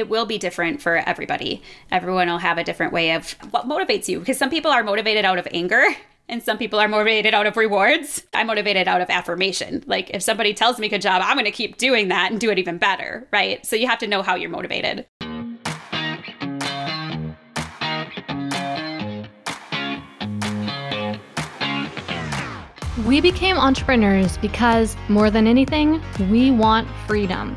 it will be different for everybody. Everyone will have a different way of what motivates you because some people are motivated out of anger and some people are motivated out of rewards. I'm motivated out of affirmation. Like if somebody tells me good job, I'm going to keep doing that and do it even better, right? So you have to know how you're motivated. We became entrepreneurs because, more than anything, we want freedom.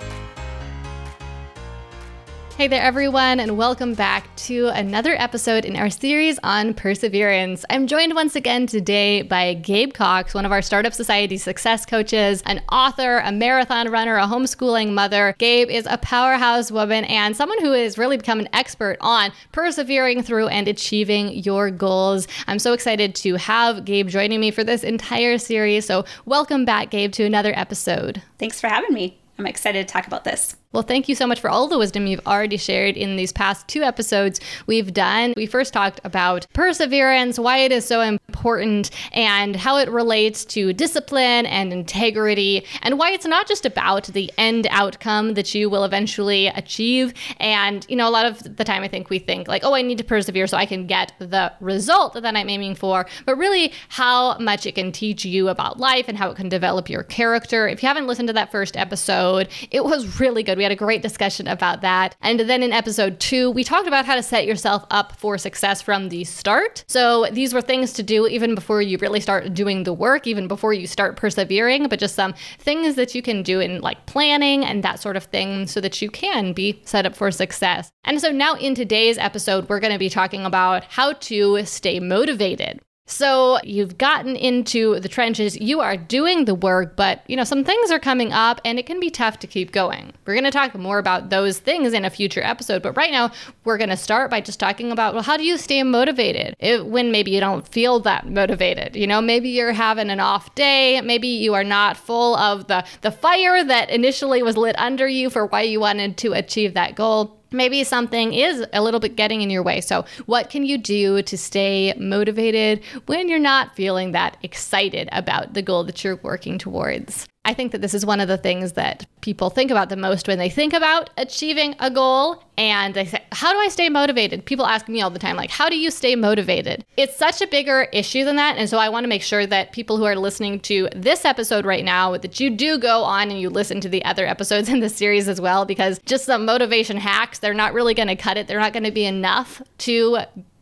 Hey there, everyone, and welcome back to another episode in our series on perseverance. I'm joined once again today by Gabe Cox, one of our Startup Society success coaches, an author, a marathon runner, a homeschooling mother. Gabe is a powerhouse woman and someone who has really become an expert on persevering through and achieving your goals. I'm so excited to have Gabe joining me for this entire series. So, welcome back, Gabe, to another episode. Thanks for having me. I'm excited to talk about this. Well, thank you so much for all the wisdom you've already shared in these past two episodes we've done. We first talked about perseverance, why it is so important, and how it relates to discipline and integrity, and why it's not just about the end outcome that you will eventually achieve. And, you know, a lot of the time I think we think, like, oh, I need to persevere so I can get the result that I'm aiming for, but really how much it can teach you about life and how it can develop your character. If you haven't listened to that first episode, it was really good. We had a great discussion about that. And then in episode two, we talked about how to set yourself up for success from the start. So these were things to do even before you really start doing the work, even before you start persevering, but just some things that you can do in like planning and that sort of thing so that you can be set up for success. And so now in today's episode, we're going to be talking about how to stay motivated. So you've gotten into the trenches, you are doing the work, but you know, some things are coming up and it can be tough to keep going. We're going to talk more about those things in a future episode, but right now we're going to start by just talking about well, how do you stay motivated when maybe you don't feel that motivated? You know, maybe you're having an off day, maybe you are not full of the the fire that initially was lit under you for why you wanted to achieve that goal maybe something is a little bit getting in your way. So, what can you do to stay motivated when you're not feeling that excited about the goal that you're working towards? I think that this is one of the things that people think about the most when they think about achieving a goal and they say, How do I stay motivated? People ask me all the time, like, How do you stay motivated? It's such a bigger issue than that. And so I want to make sure that people who are listening to this episode right now, that you do go on and you listen to the other episodes in the series as well, because just some motivation hacks, they're not really going to cut it. They're not going to be enough to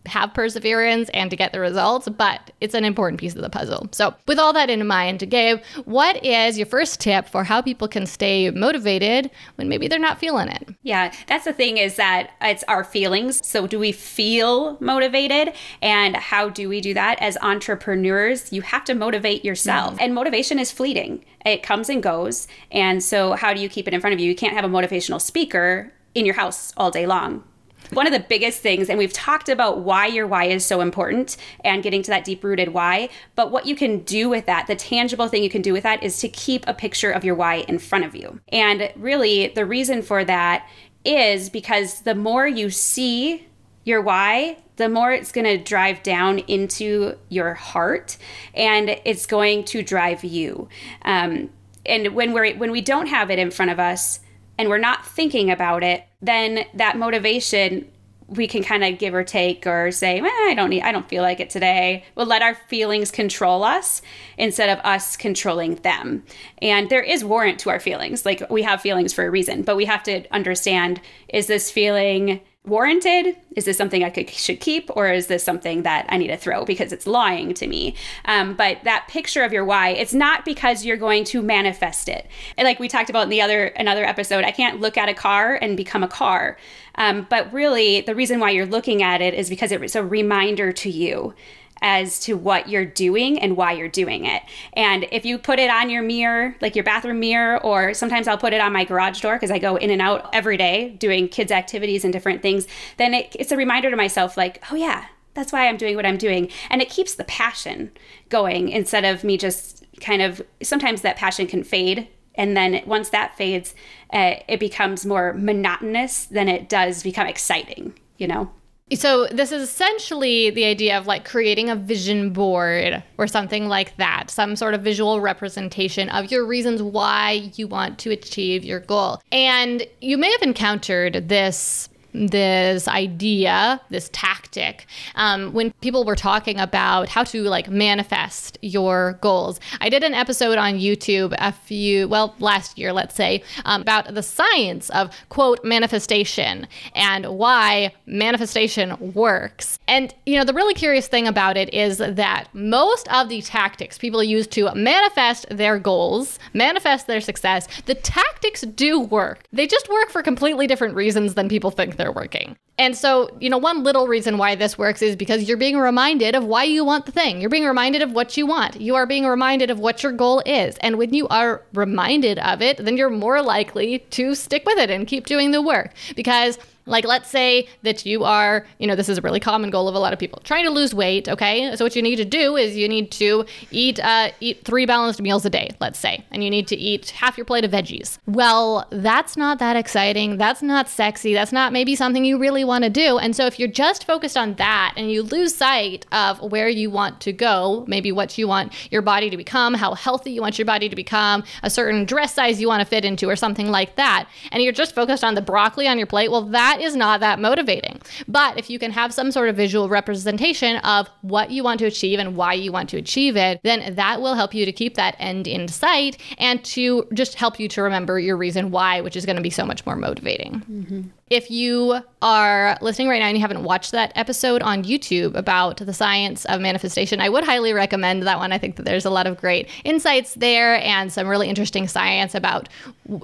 have perseverance and to get the results, but it's an important piece of the puzzle. So, with all that in mind, Gabe, what is your first tip for how people can stay motivated when maybe they're not feeling it? Yeah, that's the thing is that it's our feelings. So, do we feel motivated? And how do we do that? As entrepreneurs, you have to motivate yourself. Mm-hmm. And motivation is fleeting, it comes and goes. And so, how do you keep it in front of you? You can't have a motivational speaker in your house all day long one of the biggest things, and we've talked about why your why is so important and getting to that deep rooted why, but what you can do with that, the tangible thing you can do with that is to keep a picture of your why in front of you. And really, the reason for that is because the more you see your why, the more it's going to drive down into your heart and it's going to drive you. Um, and when we're when we don't have it in front of us, and we're not thinking about it, then that motivation we can kind of give or take or say, I don't need, I don't feel like it today. We'll let our feelings control us instead of us controlling them. And there is warrant to our feelings. Like we have feelings for a reason, but we have to understand is this feeling warranted? Is this something I could should keep, or is this something that I need to throw because it's lying to me? Um, but that picture of your why, it's not because you're going to manifest it. And like we talked about in the other another episode, I can't look at a car and become a car. Um, but really, the reason why you're looking at it is because it's a reminder to you as to what you're doing and why you're doing it. And if you put it on your mirror, like your bathroom mirror, or sometimes I'll put it on my garage door because I go in and out every day doing kids' activities and different things, then it, it's a reminder to myself, like, oh yeah, that's why I'm doing what I'm doing. And it keeps the passion going instead of me just kind of sometimes that passion can fade and then once that fades uh, it becomes more monotonous than it does become exciting you know so this is essentially the idea of like creating a vision board or something like that, some sort of visual representation of your reasons why you want to achieve your goal. And you may have encountered this this idea, this tactic, um, when people were talking about how to like manifest your goals. I did an episode on YouTube a few, well, last year, let's say, um, about the science of quote manifestation and why manifestation works. And, you know, the really curious thing about it is that most of the tactics people use to manifest their goals, manifest their success, the tactics do work. They just work for completely different reasons than people think they're working. And so, you know, one little reason why this works is because you're being reminded of why you want the thing. You're being reminded of what you want. You are being reminded of what your goal is. And when you are reminded of it, then you're more likely to stick with it and keep doing the work because like, let's say that you are, you know, this is a really common goal of a lot of people trying to lose weight. Okay, so what you need to do is you need to eat uh, eat three balanced meals a day, let's say, and you need to eat half your plate of veggies. Well, that's not that exciting. That's not sexy. That's not maybe something you really want to do. And so if you're just focused on that and you lose sight of where you want to go, maybe what you want your body to become, how healthy you want your body to become, a certain dress size you want to fit into, or something like that, and you're just focused on the broccoli on your plate, well, that is not that motivating. But if you can have some sort of visual representation of what you want to achieve and why you want to achieve it, then that will help you to keep that end in sight and to just help you to remember your reason why, which is going to be so much more motivating. Mm-hmm. If you are listening right now and you haven't watched that episode on YouTube about the science of manifestation, I would highly recommend that one. I think that there's a lot of great insights there and some really interesting science about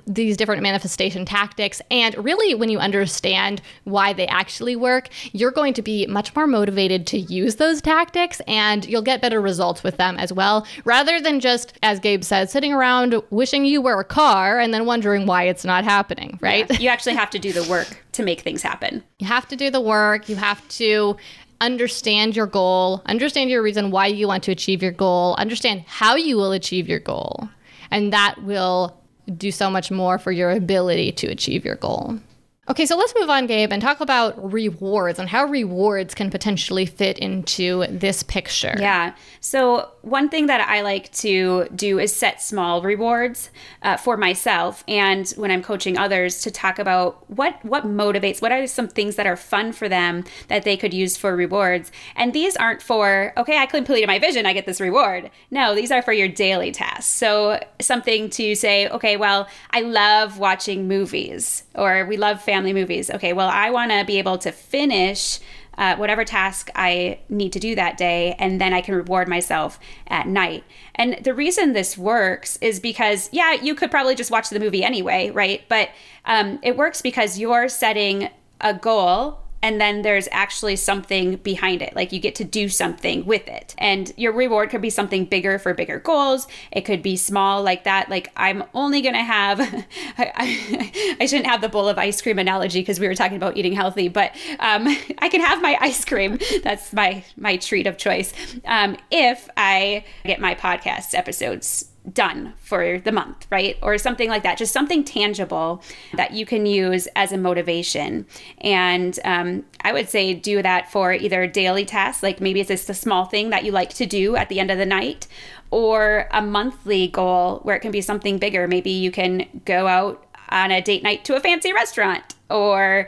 these different manifestation tactics. And really, when you understand why they actually work, you're going to be much more motivated to use those tactics and you'll get better results with them as well, rather than just, as Gabe said, sitting around wishing you were a car and then wondering why it's not happening, right? Yeah, you actually have to do the work to make things happen. You have to do the work. You have to understand your goal, understand your reason why you want to achieve your goal, understand how you will achieve your goal. And that will do so much more for your ability to achieve your goal. Okay, so let's move on, Gabe, and talk about rewards and how rewards can potentially fit into this picture. Yeah. So, one thing that I like to do is set small rewards uh, for myself and when I'm coaching others to talk about what what motivates, what are some things that are fun for them that they could use for rewards. And these aren't for, okay, I completed my vision, I get this reward. No, these are for your daily tasks. So, something to say, okay, well, I love watching movies or we love family family movies. Okay, well, I want to be able to finish uh, whatever task I need to do that day, and then I can reward myself at night. And the reason this works is because, yeah, you could probably just watch the movie anyway, right? But um, it works because you're setting a goal and then there's actually something behind it. Like you get to do something with it. And your reward could be something bigger for bigger goals. It could be small like that. Like I'm only going to have, I, I, shouldn't have the bowl of ice cream analogy because we were talking about eating healthy, but um, I can have my ice cream. That's my, my treat of choice. Um, if I get my podcast episodes done for the month, right? Or something like that. Just something tangible that you can use as a motivation. And um, I would say do that for either daily tasks, like maybe it's just a small thing that you like to do at the end of the night, or a monthly goal where it can be something bigger. Maybe you can go out on a date night to a fancy restaurant or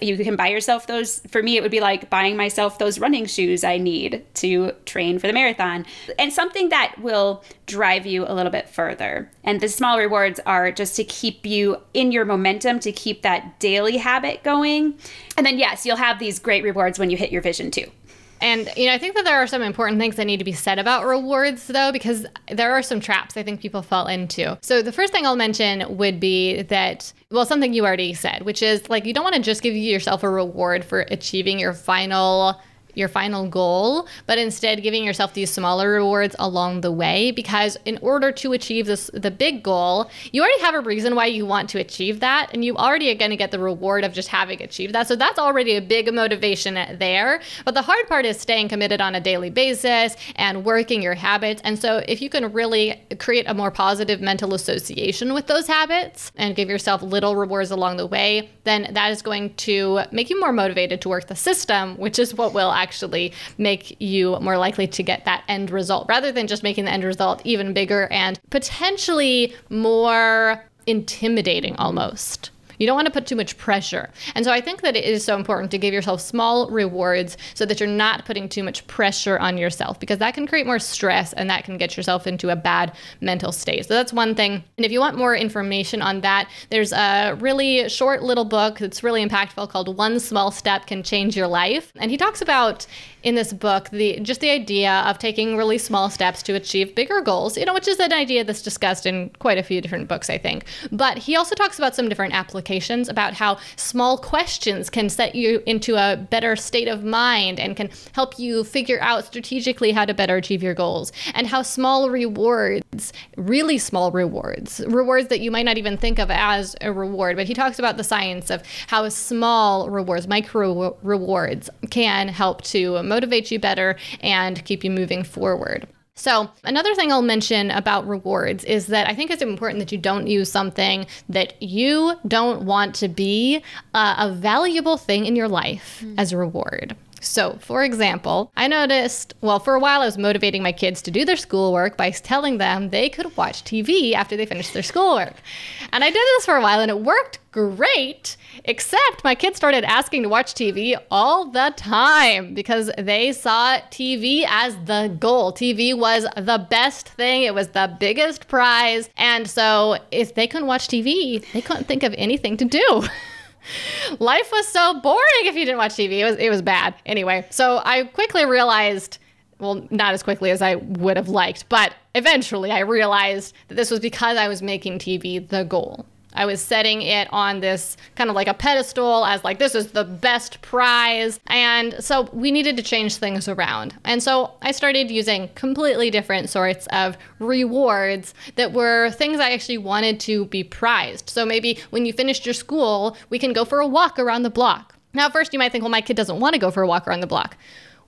you can buy yourself those for me it would be like buying myself those running shoes i need to train for the marathon. And something that will drive you a little bit further. And the small rewards are just to keep you in your momentum to keep that daily habit going. And then yes you'll have these great rewards when you hit your vision too and you know, I think that there are some important things that need to be said about rewards though, because there are some traps I think people fall into. So the first thing I'll mention would be that well, something you already said, which is like you don't want to just give yourself a reward for achieving your final your final goal, but instead giving yourself these smaller rewards along the way because in order to achieve this the big goal, you already have a reason why you want to achieve that and you already are going to get the reward of just having achieved that. So that's already a big motivation there. But the hard part is staying committed on a daily basis and working your habits. And so if you can really create a more positive mental association with those habits and give yourself little rewards along the way, then that is going to make you more motivated to work the system, which is what will actually make you more likely to get that end result rather than just making the end result even bigger and potentially more intimidating almost. You don't want to put too much pressure. And so I think that it is so important to give yourself small rewards so that you're not putting too much pressure on yourself because that can create more stress and that can get yourself into a bad mental state. So that's one thing. And if you want more information on that, there's a really short little book that's really impactful called One Small Step Can Change Your Life. And he talks about in this book the just the idea of taking really small steps to achieve bigger goals, you know, which is an idea that's discussed in quite a few different books, I think. But he also talks about some different applications about how small questions can set you into a better state of mind and can help you figure out strategically how to better achieve your goals, and how small rewards, really small rewards, rewards that you might not even think of as a reward, but he talks about the science of how small rewards, micro rewards, can help to motivate you better and keep you moving forward. So, another thing I'll mention about rewards is that I think it's important that you don't use something that you don't want to be uh, a valuable thing in your life mm. as a reward. So, for example, I noticed, well, for a while I was motivating my kids to do their schoolwork by telling them they could watch TV after they finished their schoolwork. And I did this for a while and it worked great, except my kids started asking to watch TV all the time because they saw TV as the goal. TV was the best thing, it was the biggest prize. And so, if they couldn't watch TV, they couldn't think of anything to do. life was so boring if you didn't watch TV. It was it was bad. Anyway, so I quickly realized well, not as quickly as I would have liked, but eventually I realized that this was because I was making TV the goal. I was setting it on this kind of like a pedestal as like this is the best prize. And so we needed to change things around. And so I started using completely different sorts of rewards that were things I actually wanted to be prized. So maybe when you finished your school, we can go for a walk around the block. Now, first you might think, well, my kid doesn't want to go for a walk around the block.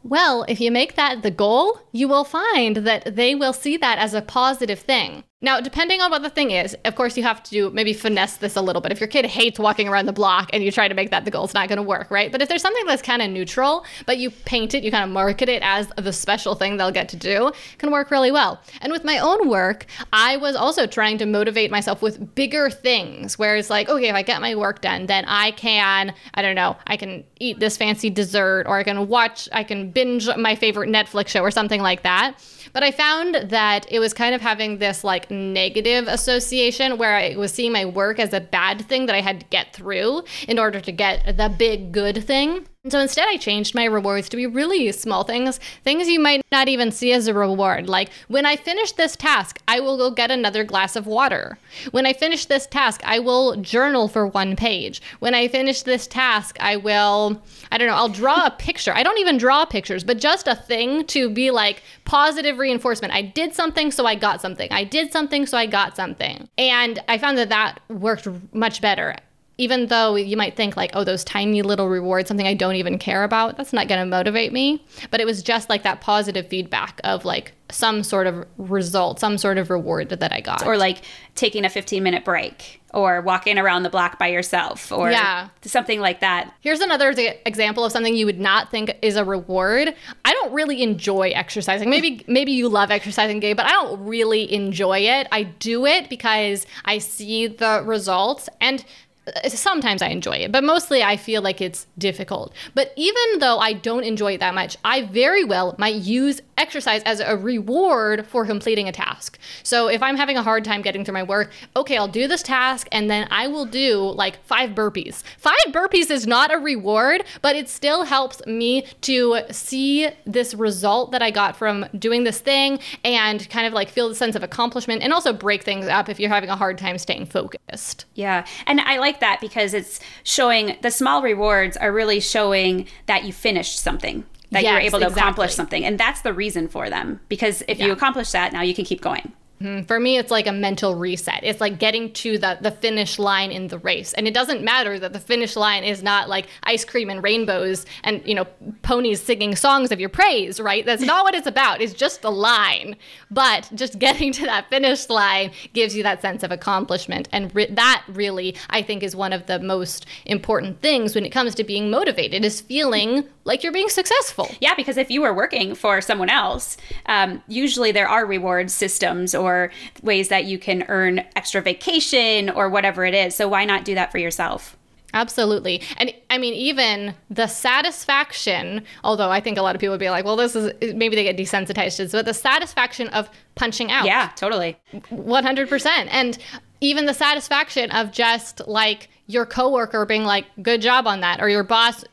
Well, if you make that the goal, you will find that they will see that as a positive thing. Now, depending on what the thing is, of course, you have to maybe finesse this a little bit. If your kid hates walking around the block and you try to make that the goal, it's not going to work, right? But if there's something that's kind of neutral, but you paint it, you kind of market it as the special thing they'll get to do, can work really well. And with my own work, I was also trying to motivate myself with bigger things, where it's like, okay, if I get my work done, then I can, I don't know, I can eat this fancy dessert, or I can watch, I can binge my favorite Netflix show, or something like that. But I found that it was kind of having this like negative association where I was seeing my work as a bad thing that I had to get through in order to get the big good thing. And so instead, I changed my rewards to be really small things, things you might not even see as a reward. Like, when I finish this task, I will go get another glass of water. When I finish this task, I will journal for one page. When I finish this task, I will, I don't know, I'll draw a picture. I don't even draw pictures, but just a thing to be like positive reinforcement. I did something, so I got something. I did something, so I got something. And I found that that worked much better even though you might think like oh those tiny little rewards something i don't even care about that's not going to motivate me. But it was just like that positive feedback of like some sort of result some sort of reward that i got. Or like taking a 15 minute break or walking around the block by yourself or yeah. something like that. Here's another example of something you would not think is a reward. I don't really enjoy exercising. Maybe maybe you love exercising Gabe but i don't really enjoy it. I do it because i see the results and Uh, sometimes I enjoy it, but mostly I feel like it's difficult. But even though I don't enjoy it that much, I very well might use exercise as a reward for completing a task. So if I'm having a hard time getting through my work, okay, I'll do this task and then I will do like five burpees. Five burpees is not a reward, but it still helps me to see this result that I got from doing this thing and kind of like feel the sense of accomplishment and also break things up if you're having a hard time staying focused. Yeah. And I like that because it's showing the small rewards are really showing that you finished something that you were Yes, able to accomplish something. And that's the reason for them. Because if you accomplish that, now you can keep going. Mm, for me, it's like a mental reset. It's like getting to the, the finish line in the race. And it doesn't matter that the finish line is not like ice cream and rainbows and, you know, ponies singing songs of your praise, right? That's not what it's about. It's just the line. But just getting to that finish line gives you that sense of accomplishment. And re- that really, I think, is one of the most important things when it comes to being motivated is feeling like you're being successful. Yeah, because if you were working for someone else, um, usually there are reward systems or ways that you can earn extra vacation or whatever it is. So why not do that for yourself? Absolutely. And I mean, even the satisfaction, although I think a lot of people would be like, well, this is maybe they get desensitized to this, but the satisfaction of punching out. Yeah, totally. 100%. And even the satisfaction of just like your coworker being like, good job on that, or your boss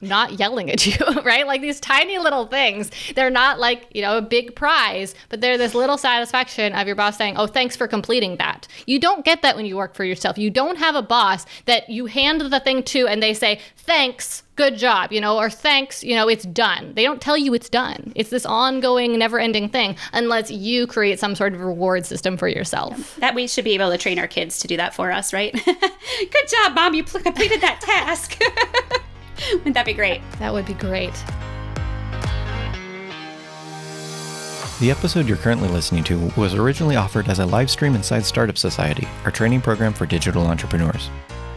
not yelling at you, right? Like these tiny little things. They're not like, you know, a big prize, but they're this little satisfaction of your boss saying, oh, thanks for completing that. You don't get that when you work for yourself. You don't have a boss that you hand the thing to and they say, thanks, good job, you know, or thanks, you know, it's done. They don't tell you it's done. It's this ongoing, never ending thing unless you create some sort of reward system for yourself. That we should be able to train our kids to do that for us, right? Good job, mom. You pl- completed that task. Wouldn't that be great? That would be great. The episode you're currently listening to was originally offered as a live stream inside Startup Society, our training program for digital entrepreneurs.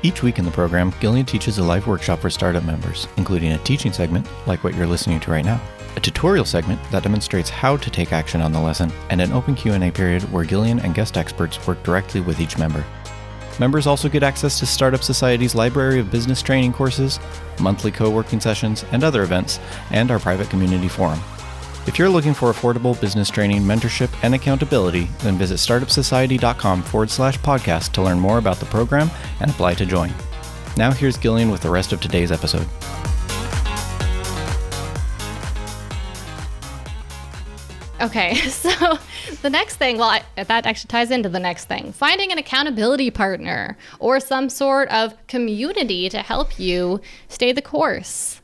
Each week in the program, Gillian teaches a live workshop for startup members, including a teaching segment, like what you're listening to right now, a tutorial segment that demonstrates how to take action on the lesson, and an open Q&A period where Gillian and guest experts work directly with each member. Members also get access to Startup Society's library of business training courses, monthly co working sessions, and other events, and our private community forum. If you're looking for affordable business training, mentorship, and accountability, then visit startupsociety.com forward slash podcast to learn more about the program and apply to join. Now here's Gillian with the rest of today's episode. Okay, so the next thing, well, I, that actually ties into the next thing finding an accountability partner or some sort of community to help you stay the course.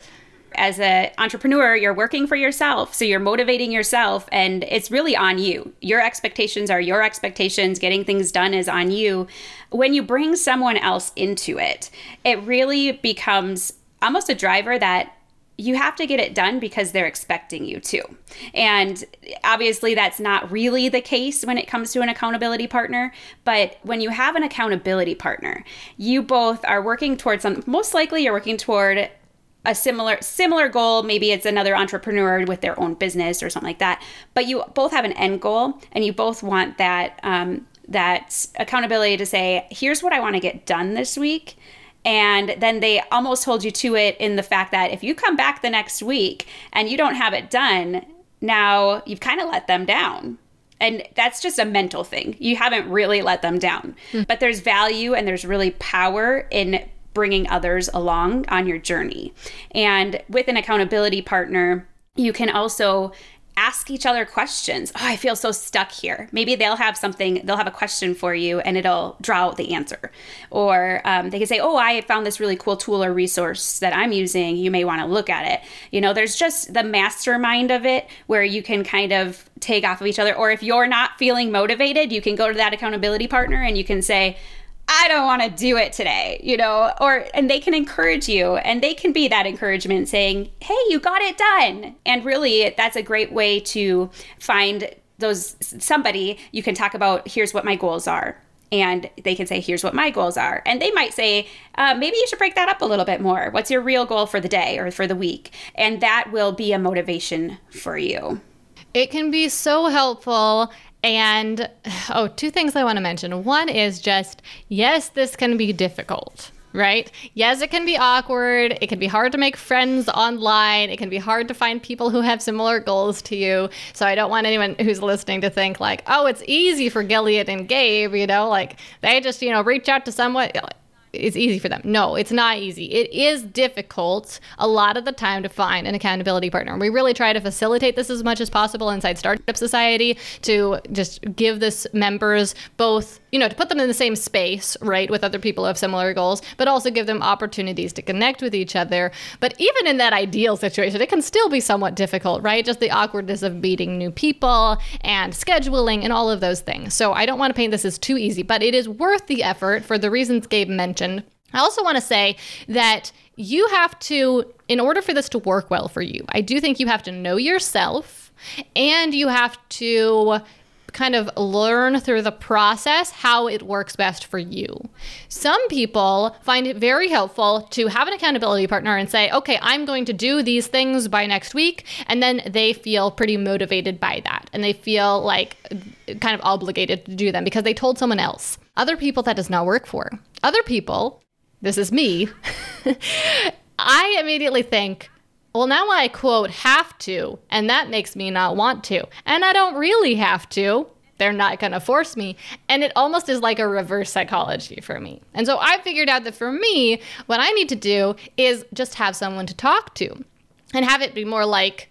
As an entrepreneur, you're working for yourself. So you're motivating yourself, and it's really on you. Your expectations are your expectations. Getting things done is on you. When you bring someone else into it, it really becomes almost a driver that you have to get it done because they're expecting you to. And obviously, that's not really the case when it comes to an accountability partner. But when you have an accountability partner, you both are working towards some, most likely, you're working toward a similar similar goal maybe it's another entrepreneur with their own business or something like that but you both have an end goal and you both want that um, that accountability to say here's what i want to get done this week and then they almost hold you to it in the fact that if you come back the next week and you don't have it done now you've kind of let them down. And that's just a mental thing. You haven't really let them down. Hmm. But there's value and there's really power in bringing others along on your journey. And with an accountability partner, you can also ask each other questions. Oh, I feel so stuck here. Maybe they'll have something, they'll have a question for you and it'll draw out the answer. Or um, they can say, Oh, I found this really cool tool or resource that I'm using. You may want to look at it. You know, there's just the mastermind of it where you can kind of take off of each other. Or if you're not feeling motivated, you can go to that accountability partner and you can say, I don't want to do it today, you know, or and they can encourage you and they can be that encouragement saying, "Hey, you got it done." And really that's a great way to find those somebody you can talk about, "Here's what my goals are." And they can say, "Here's what my goals are." And they might say, uh, "Maybe you should break that up a little bit more. What's your real goal for the day or for the week?" And that will be a motivation for you. It can be so helpful. And oh, two things I want to mention. One is just yes, this can be difficult, right? Yes, it can be awkward. It can be hard to make friends online. It can be hard to find people who have similar goals to you. So I don't want anyone who's listening to think like, oh, it's easy for Gillian and Gabe, you know, like they just, you know, reach out to someone it's easy for them. No, it's not easy. It is difficult a lot of the time to find an accountability partner. We really try to facilitate this as much as possible inside Startup Society to just give this members both, you know, to put them in the same space, right, with other people who have similar goals, but also give them opportunities to connect with each other. But even in that ideal situation, it can still be somewhat difficult, right? Just the awkwardness of meeting new people and scheduling and all of those things. So I don't want to paint this as too easy, but it is worth the effort for the reasons Gabe mentioned. I also want to say that you have to, in order for this to work well for you, I do think you have to know yourself and you have to kind of learn through the process how it works best for you. Some people find it very helpful to have an accountability partner and say, okay, I'm going to do these things by next week. And then they feel pretty motivated by that. And they feel like kind of obligated to do them because they told someone else. Other people, that does not work for. Other people, this is me, I immediately think, well, now I quote have to, and that makes me not want to. And I don't really have to. They're not going to force me. And it almost is like a reverse psychology for me. And so I figured out that for me, what I need to do is just have someone to talk to and have it be more like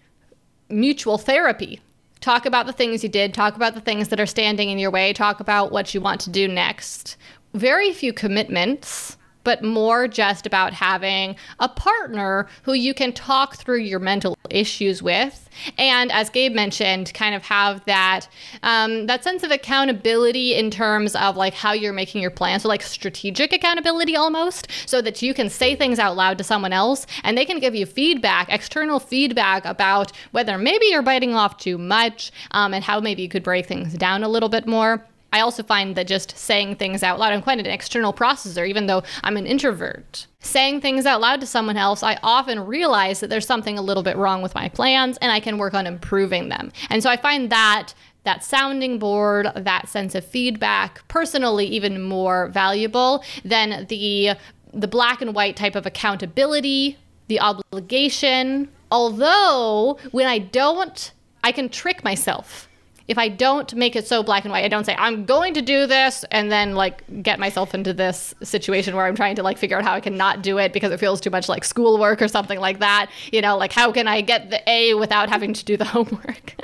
mutual therapy. Talk about the things you did, talk about the things that are standing in your way, talk about what you want to do next. Very few commitments but more just about having a partner who you can talk through your mental issues with. And as Gabe mentioned, kind of have that um, that sense of accountability in terms of like how you're making your plan. So like strategic accountability almost, so that you can say things out loud to someone else and they can give you feedback, external feedback about whether maybe you're biting off too much um, and how maybe you could break things down a little bit more. I also find that just saying things out loud, I'm quite an external processor, even though I'm an introvert. Saying things out loud to someone else, I often realize that there's something a little bit wrong with my plans and I can work on improving them. And so I find that that sounding board, that sense of feedback, personally even more valuable than the the black and white type of accountability, the obligation. Although when I don't, I can trick myself if I don't make it so black and white, I don't say I'm going to do this and then like get myself into this situation where I'm trying to like figure out how I can not do it because it feels too much like schoolwork or something like that. You know, like how can I get the A without having to do the homework?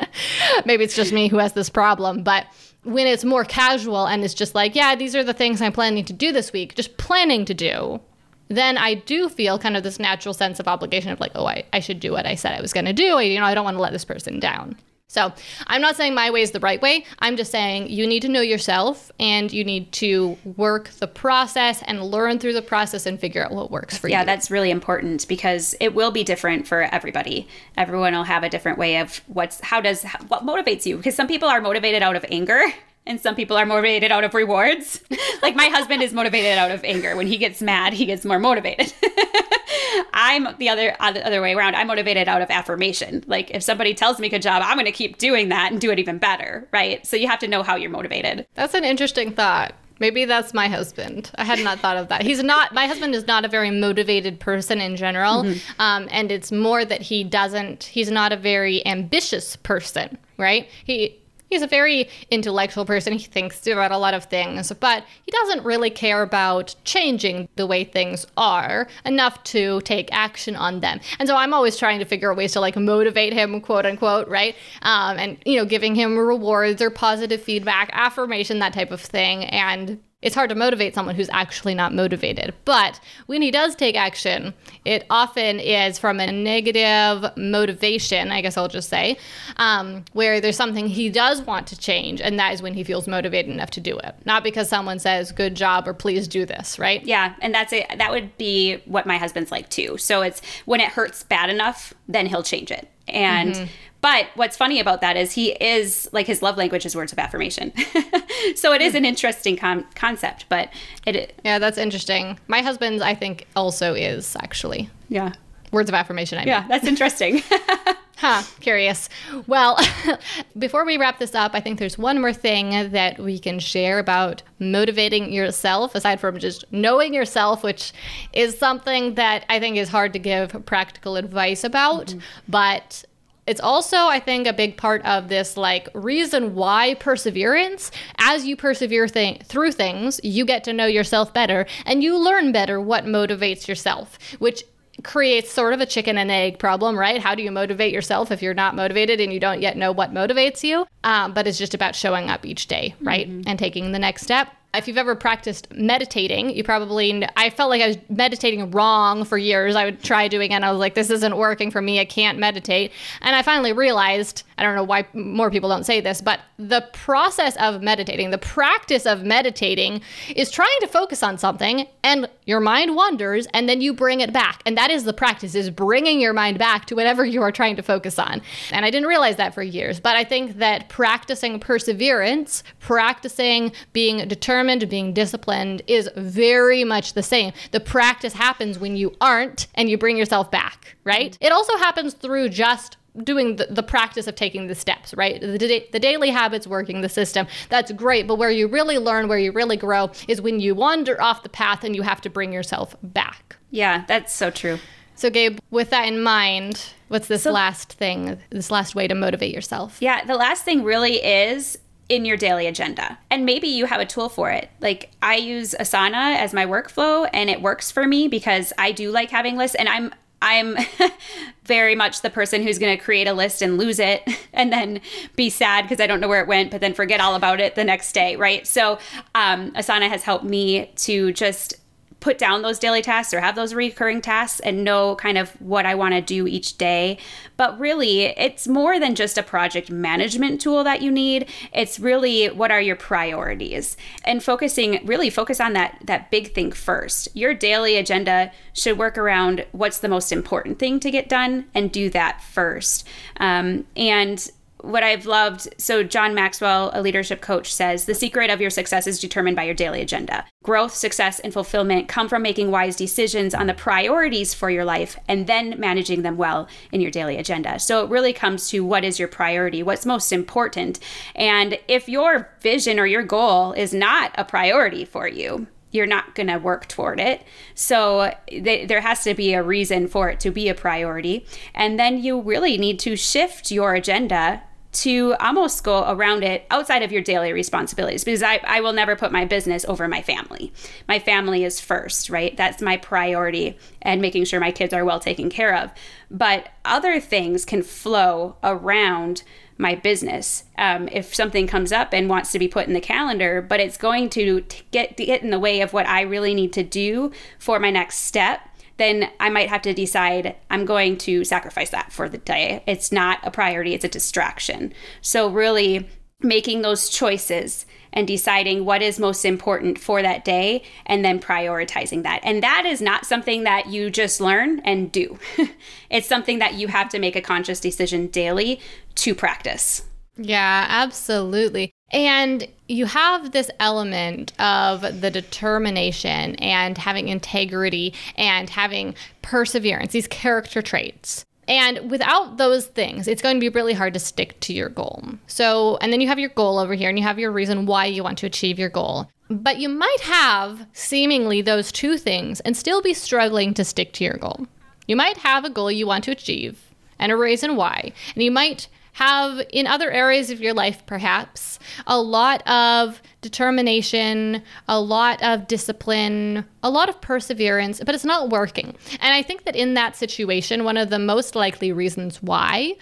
Maybe it's just me who has this problem, but when it's more casual and it's just like, yeah, these are the things I'm planning to do this week, just planning to do, then I do feel kind of this natural sense of obligation of like, oh, I, I should do what I said I was going to do. I, You know, I don't want to let this person down. So I'm not saying my way is the right way. I'm just saying you need to know yourself and you need to work the process and learn through the process and figure out what works for yeah, you. Yeah, that's really important because it will be different for everybody. Everyone will have a different way of what's how does what motivates you because some people are motivated out of anger and some people are motivated out of rewards. like my husband is motivated out of anger. When he gets mad, he gets more motivated. I'm the other other way around. I'm motivated out of affirmation. Like if somebody tells me good job, I'm going to keep doing that and do it even better, right? So you have to know how you're motivated. That's an interesting thought. Maybe that's my husband. I had not thought of that. He's not, my husband is not a very motivated person in general. Mm-hmm. Um, and it's more that he doesn't, he's not a very ambitious person, right? He, he's a very intellectual person. He thinks about a lot of things, but he doesn't really care about changing the way things are enough to take action on them. And so I'm always trying to figure out ways to like motivate him, quote unquote, right? Um, and, you know, giving him rewards or positive feedback, affirmation, that type of thing. And it's hard to motivate someone who's actually not motivated. But when he does take action, it often is from a negative motivation, I guess I'll just say, um, where there's something he does want to change. And that is when he feels motivated enough to do it. Not because someone says, good job or please do this, right? Yeah. And that's it. That would be what my husband's like too. So it's when it hurts bad enough, then he'll change it. And mm-hmm. But what's funny about that is he is like his love language is words of affirmation. so it is an interesting com- concept, but it. Yeah, that's interesting. My husband's, I think, also is actually. Yeah. Words of affirmation. I mean. Yeah, that's interesting. huh, curious. Well, before we wrap this up, I think there's one more thing that we can share about motivating yourself, aside from just knowing yourself, which is something that I think is hard to give practical advice about. Mm-hmm. But It's also, I think, a big part of this like reason why perseverance. As you persevere th- through things, you get to know yourself better and you learn better what motivates yourself, which creates sort of a chicken and egg problem, right? How do you motivate yourself if you're not motivated and you don't yet know what motivates you? Um, but it's just about showing up each day, right? Mm-hmm. And taking the next step if you've ever practiced meditating, you probably, I felt like I was meditating wrong for years. I would try doing it and I was like, this isn't working for me. I can't meditate. And I finally realized, I don't know why more people don't say this, but the process of meditating, the practice of meditating is trying to focus on something and your mind wanders and then you bring it back. And that is the practice is bringing your mind back to whatever you are trying to focus on. And I didn't realize that for years, but I think that practicing perseverance, practicing being determined determined, being disciplined is very much the same. The practice happens when you aren't and you bring yourself back, right? It also happens through just doing the, the, practice of taking the steps, right? The, the, daily habits working the system. That's great. But where you really learn, where you really grow is when you wander off the path and you have to bring yourself back. Yeah, that's so true. So, Gabe, with that in mind, what's this so, last thing, this last way to motivate yourself? Yeah, the last thing really is in your daily agenda. And maybe you have a tool for it. Like I use Asana as my workflow and it works for me because I do like having lists and I'm I'm very much the person who's going to create a list and lose it and then be sad because I don't know where it went, but then forget all about it the next day, right? So, um, Asana has helped me to just put down those daily tasks or have those recurring tasks and know kind of what I want to do each day. But really, it's more than just a project management tool that you need. It's really what are your priorities and focusing really focus on that that big thing first. Your daily agenda should work around what's the most important thing to get done and do that first. Um, and what I've loved so, John Maxwell, a leadership coach, says the secret of your success is determined by your daily agenda. Growth, success, and fulfillment come from making wise decisions on the priorities for your life and then managing them well in your daily agenda. So, it really comes to what is your priority, what's most important. And if your vision or your goal is not a priority for you, you're not going to work toward it. So th- there has to be a reason for it to be a priority. And then you really need to shift your agenda to almost go around it outside of your daily responsibilities because I, I will never put my business over my family. My family is first, right? That's my priority and making sure my kids are well taken care of. But other things can flow around my business. Um, if something comes up and wants to be put in the calendar, but it's going to get, get in the way of what I really need to do for my next step then I might have to decide I'm going to sacrifice that for the day. It's not a priority, it's a distraction. So, really making those choices and deciding what is most important for that day and then prioritizing that. And that is not something that you just learn and do, it's something that you have to make a conscious decision daily to practice. Yeah, absolutely. And you have this element of the determination and having integrity and having perseverance, these character traits. And without those things, it's going to be really hard to stick to your goal. So, and then you have your goal over here and you have your reason why you want to achieve your goal. But you might have seemingly those two things and still be struggling to stick to your goal. You might have a goal you want to achieve and a reason why. And you might have in other areas of your life, perhaps, a lot of determination, a lot of discipline, a lot of perseverance, but it's not working. And I think that in that situation, one of the most likely reasons why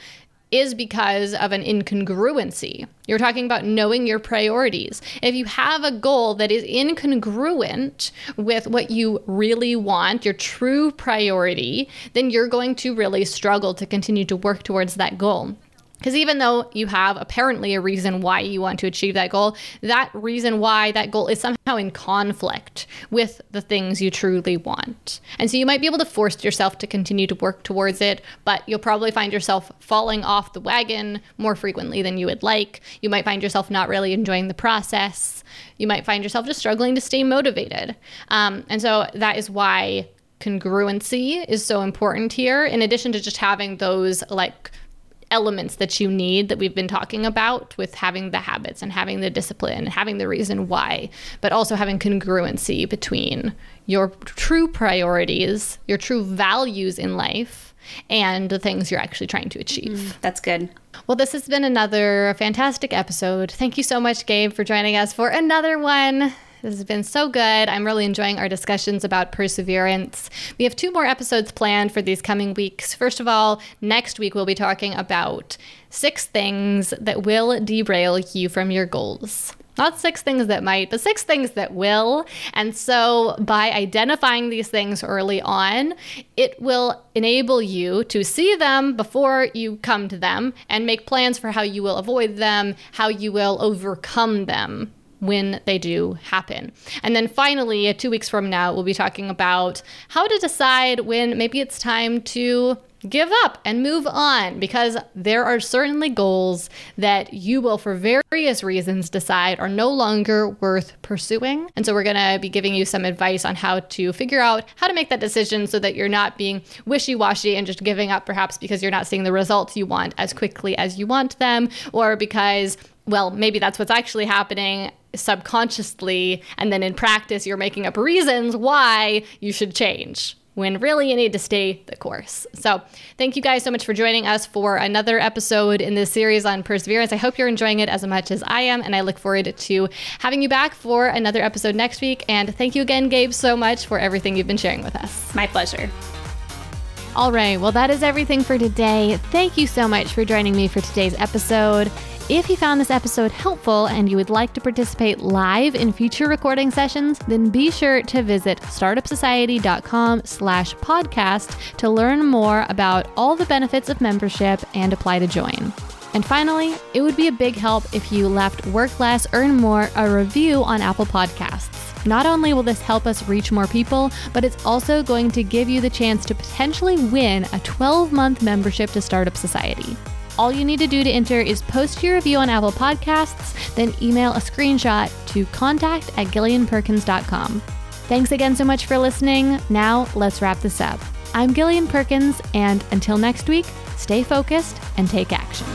is because of an incongruency. You're talking about knowing your priorities. If you have a goal that is incongruent with what you really want, your true priority, then you're going to really struggle to continue to work towards that goal. Because even though you have apparently a reason why you want to achieve that goal, that reason why that goal is somehow in conflict with the things you truly want. And so you might be able to force yourself to continue to work towards it, but you'll probably find yourself falling off the wagon more frequently than you would like. You might find yourself not really enjoying the process. You might find yourself just struggling to stay motivated. Um, and so that is why congruency is so important here, in addition to just having those like elements that you need that we've been talking about with having the habits and having the discipline and having the reason why, but also having congruency between your true priorities, your true values in life, and the things you're actually trying to achieve. Mm, that's good. Well, this has been another fantastic episode. Thank you so much, Gabe, for joining us for another one. This has been so good. I'm really enjoying our discussions about perseverance. We have two more episodes planned for these coming weeks. First of all, next week we'll be talking about six things that will derail you from your goals. Not six things that might, but six things that will. And so, by identifying these things early on, it will enable you to see them before you come to them and make plans for how you will avoid them, how you will overcome them when they do happen. And then finally, uh, two weeks from now, we'll be talking about how to decide when maybe it's time to give up and move on because there are certainly goals that you will, for various reasons, decide are no longer worth pursuing. And so, we're going to be giving you some advice on how to figure out how to make that decision so that you're not being wishy washy and just giving up, perhaps because you're not seeing the results you want as quickly as you want them, or because well, maybe that's what's actually happening subconsciously. And then in practice, you're making up reasons why you should change when really you need to stay the course. So, thank you guys so much for joining us for another episode in this series on perseverance. I hope you're enjoying it as much as I am, and I look forward to having you back for another episode next week. And thank you again, Gabe, so much for everything you've been sharing with us. My pleasure. All right, well, that is everything for today. Thank you so much for joining me for today's episode. If you found this episode helpful and you would like to participate live in future recording sessions, then be sure to visit startupsociety.com slash podcast to learn more about all the benefits of membership and apply to join. And finally, it would be a big help if you left Work Less, Earn More a review on Apple Podcasts. Not only will this help us reach more people, but it's also going to give you the chance to potentially win a 12 month membership to Startup Society. All you need to do to enter is post your review on Apple Podcasts, then email a screenshot to contact at gillianperkins.com. Thanks again so much for listening. Now, let's wrap this up. I'm Gillian Perkins, and until next week, stay focused and take action.